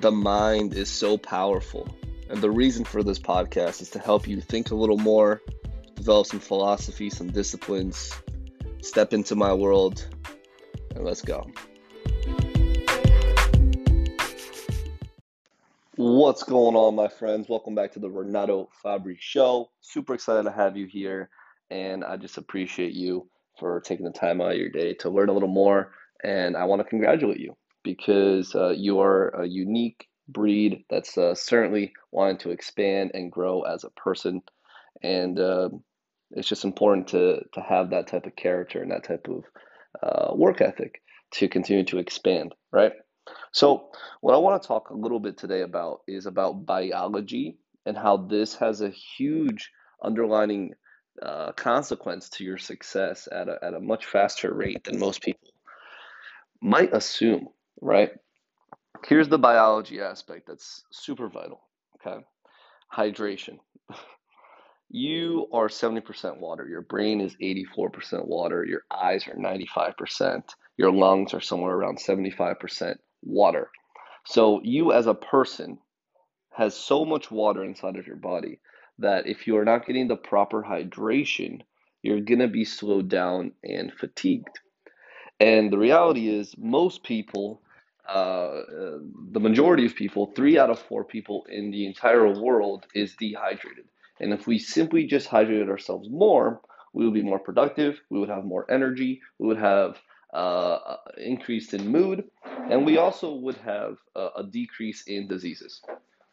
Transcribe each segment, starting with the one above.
the mind is so powerful. And the reason for this podcast is to help you think a little more, develop some philosophy, some disciplines, step into my world, and let's go. What's going on, my friends? Welcome back to the Renato Fabri Show. Super excited to have you here, and I just appreciate you for taking the time out of your day to learn a little more. And I want to congratulate you because uh, you are a unique breed that's uh, certainly wanting to expand and grow as a person. And uh, it's just important to, to have that type of character and that type of uh, work ethic to continue to expand, right? So, what I want to talk a little bit today about is about biology and how this has a huge underlining uh, consequence to your success at a, at a much faster rate than most people might assume, right? Here's the biology aspect that's super vital, okay? Hydration. you are 70% water. Your brain is 84% water. Your eyes are 95%. Your lungs are somewhere around 75% water. So you as a person has so much water inside of your body that if you are not getting the proper hydration, you're going to be slowed down and fatigued. And the reality is, most people, uh, the majority of people, three out of four people in the entire world is dehydrated. And if we simply just hydrated ourselves more, we would be more productive, we would have more energy, we would have uh, in mood, and we also would have a, a, decrease in diseases.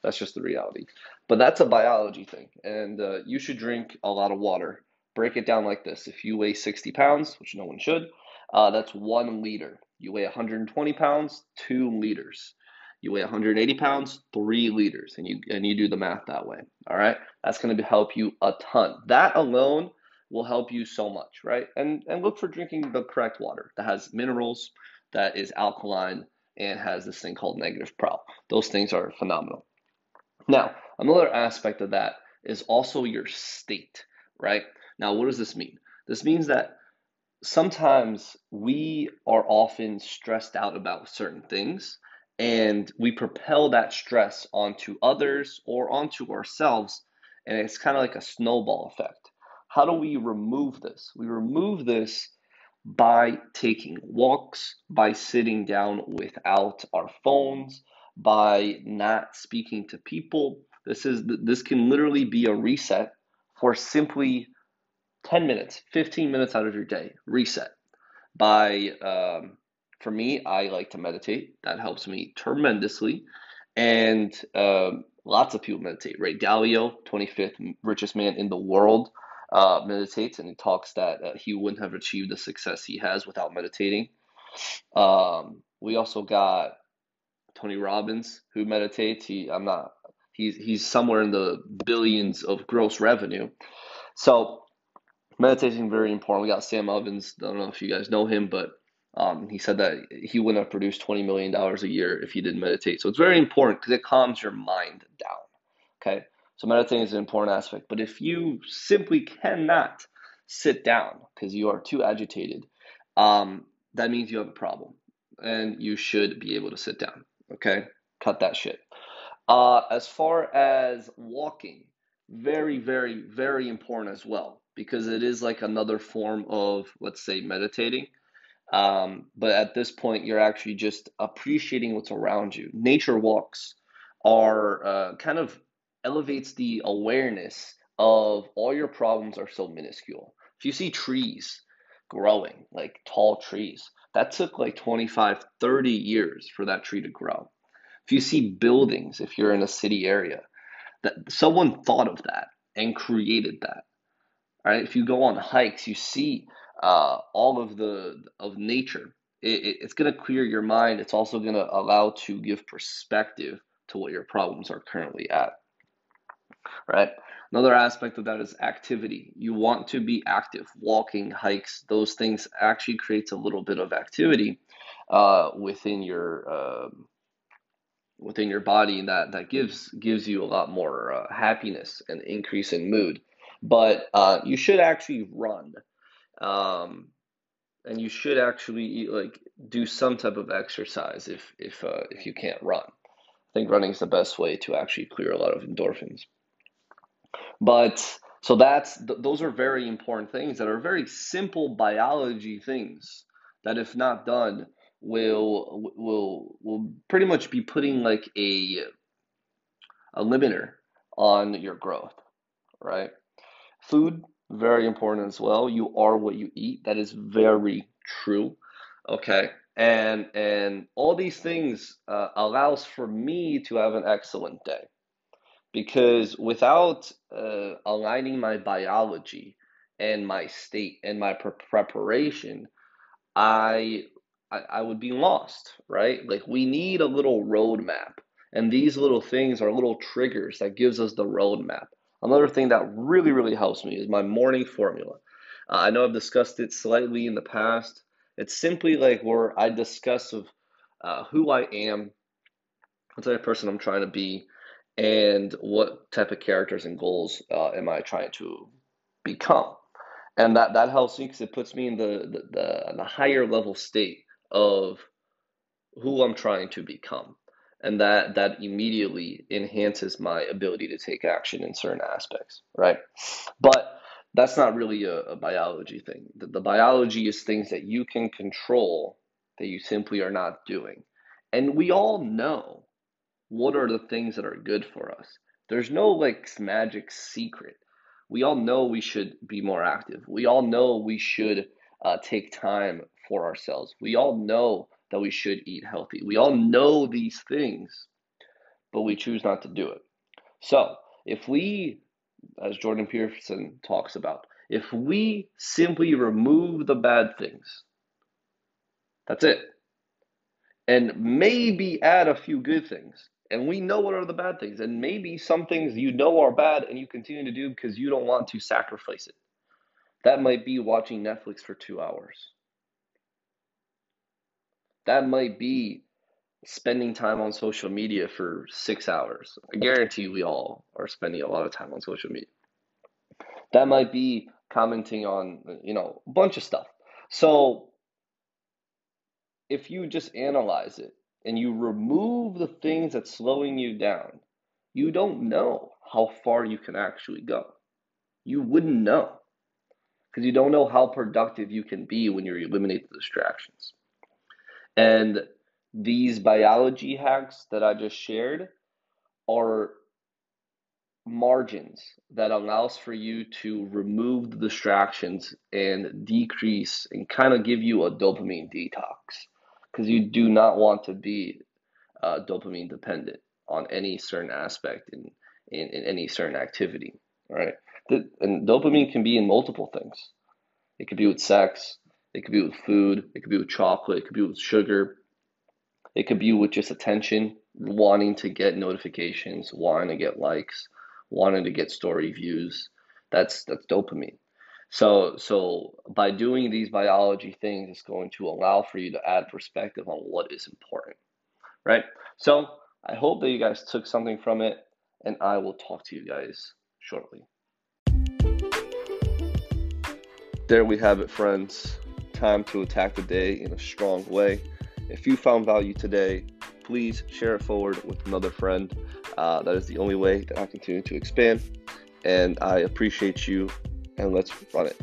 That's just the reality. But that's a biology thing, and uh, you should drink a lot of water. Break it down like this: if you weigh 60 pounds, which no one should, uh, that's one liter. You weigh 120 pounds, two liters. You weigh 180 pounds, three liters, and you and you do the math that way. All right, that's going to help you a ton. That alone will help you so much, right? And and look for drinking the correct water that has minerals, that is alkaline, and has this thing called negative prow. Those things are phenomenal. Now, another aspect of that is also your state, right? Now, what does this mean? This means that sometimes we are often stressed out about certain things and we propel that stress onto others or onto ourselves and it's kind of like a snowball effect how do we remove this? We remove this by taking walks, by sitting down without our phones, by not speaking to people. This is this can literally be a reset for simply 10 minutes, 15 minutes out of your day. Reset. By um, for me, I like to meditate. That helps me tremendously. And um, lots of people meditate. Ray Dalio, 25th richest man in the world, uh, meditates and he talks that uh, he wouldn't have achieved the success he has without meditating. Um, we also got Tony Robbins who meditates. He I'm not he's he's somewhere in the billions of gross revenue. So meditation very important. We got Sam Ovens. I don't know if you guys know him, but um, he said that he wouldn't have produced twenty million dollars a year if he didn't meditate. So it's very important because it calms your mind down. Okay. So meditating is an important aspect. But if you simply cannot sit down because you are too agitated, um, that means you have a problem, and you should be able to sit down. Okay, cut that shit. Uh, as far as walking, very, very, very important as well because it is like another form of, let's say, meditating. Um, but at this point, you're actually just appreciating what's around you. Nature walks are uh, kind of elevates the awareness of all your problems are so minuscule. If you see trees growing, like tall trees, that took like 25, 30 years for that tree to grow. If you see buildings, if you're in a city area, that someone thought of that and created that. Right? If you go on hikes, you see uh, all of the of nature. It, it, it's going to clear your mind. It's also going to allow to give perspective to what your problems are currently at right? Another aspect of that is activity. You want to be active, walking, hikes, those things actually creates a little bit of activity uh, within your uh, within your body, and that that gives gives you a lot more uh, happiness and increase in mood. But uh, you should actually run, um, and you should actually like do some type of exercise if if uh, if you can't run. I think running is the best way to actually clear a lot of endorphins. But so that's th- those are very important things that are very simple biology things that if not done will will will pretty much be putting like a a limiter on your growth, right? Food very important as well. You are what you eat. That is very true. Okay, and and all these things uh, allows for me to have an excellent day because without uh, aligning my biology and my state and my pre- preparation, I, I I would be lost, right? Like we need a little roadmap, and these little things are little triggers that gives us the roadmap. Another thing that really really helps me is my morning formula. Uh, I know I've discussed it slightly in the past. It's simply like where I discuss of uh, who I am, what type of person I'm trying to be, and what type of characters and goals uh, am I trying to become. And that, that helps me because it puts me in the, the, the, the higher level state of who I'm trying to become. And that, that immediately enhances my ability to take action in certain aspects, right? But that's not really a, a biology thing. The, the biology is things that you can control that you simply are not doing. And we all know what are the things that are good for us. There's no like magic secret. We all know we should be more active. We all know we should uh, take time for ourselves. We all know that we should eat healthy. We all know these things, but we choose not to do it. So, if we, as Jordan Peterson talks about, if we simply remove the bad things, that's it. And maybe add a few good things. And we know what are the bad things. And maybe some things you know are bad and you continue to do because you don't want to sacrifice it. That might be watching Netflix for two hours. That might be spending time on social media for six hours. I guarantee we all are spending a lot of time on social media. That might be commenting on, you know, a bunch of stuff. So if you just analyze it and you remove the things that's slowing you down, you don't know how far you can actually go. You wouldn't know because you don't know how productive you can be when you eliminate the distractions. And these biology hacks that I just shared are margins that allows for you to remove the distractions and decrease and kind of give you a dopamine detox because you do not want to be uh, dopamine dependent on any certain aspect in, in, in any certain activity. Right? And dopamine can be in multiple things. It could be with sex. It could be with food. It could be with chocolate. It could be with sugar. It could be with just attention, wanting to get notifications, wanting to get likes, wanting to get story views. That's that's dopamine. So, so by doing these biology things, it's going to allow for you to add perspective on what is important, right? So, I hope that you guys took something from it, and I will talk to you guys shortly. There we have it, friends. Time to attack the day in a strong way. If you found value today, please share it forward with another friend. Uh, that is the only way that I continue to expand. And I appreciate you and let's run it.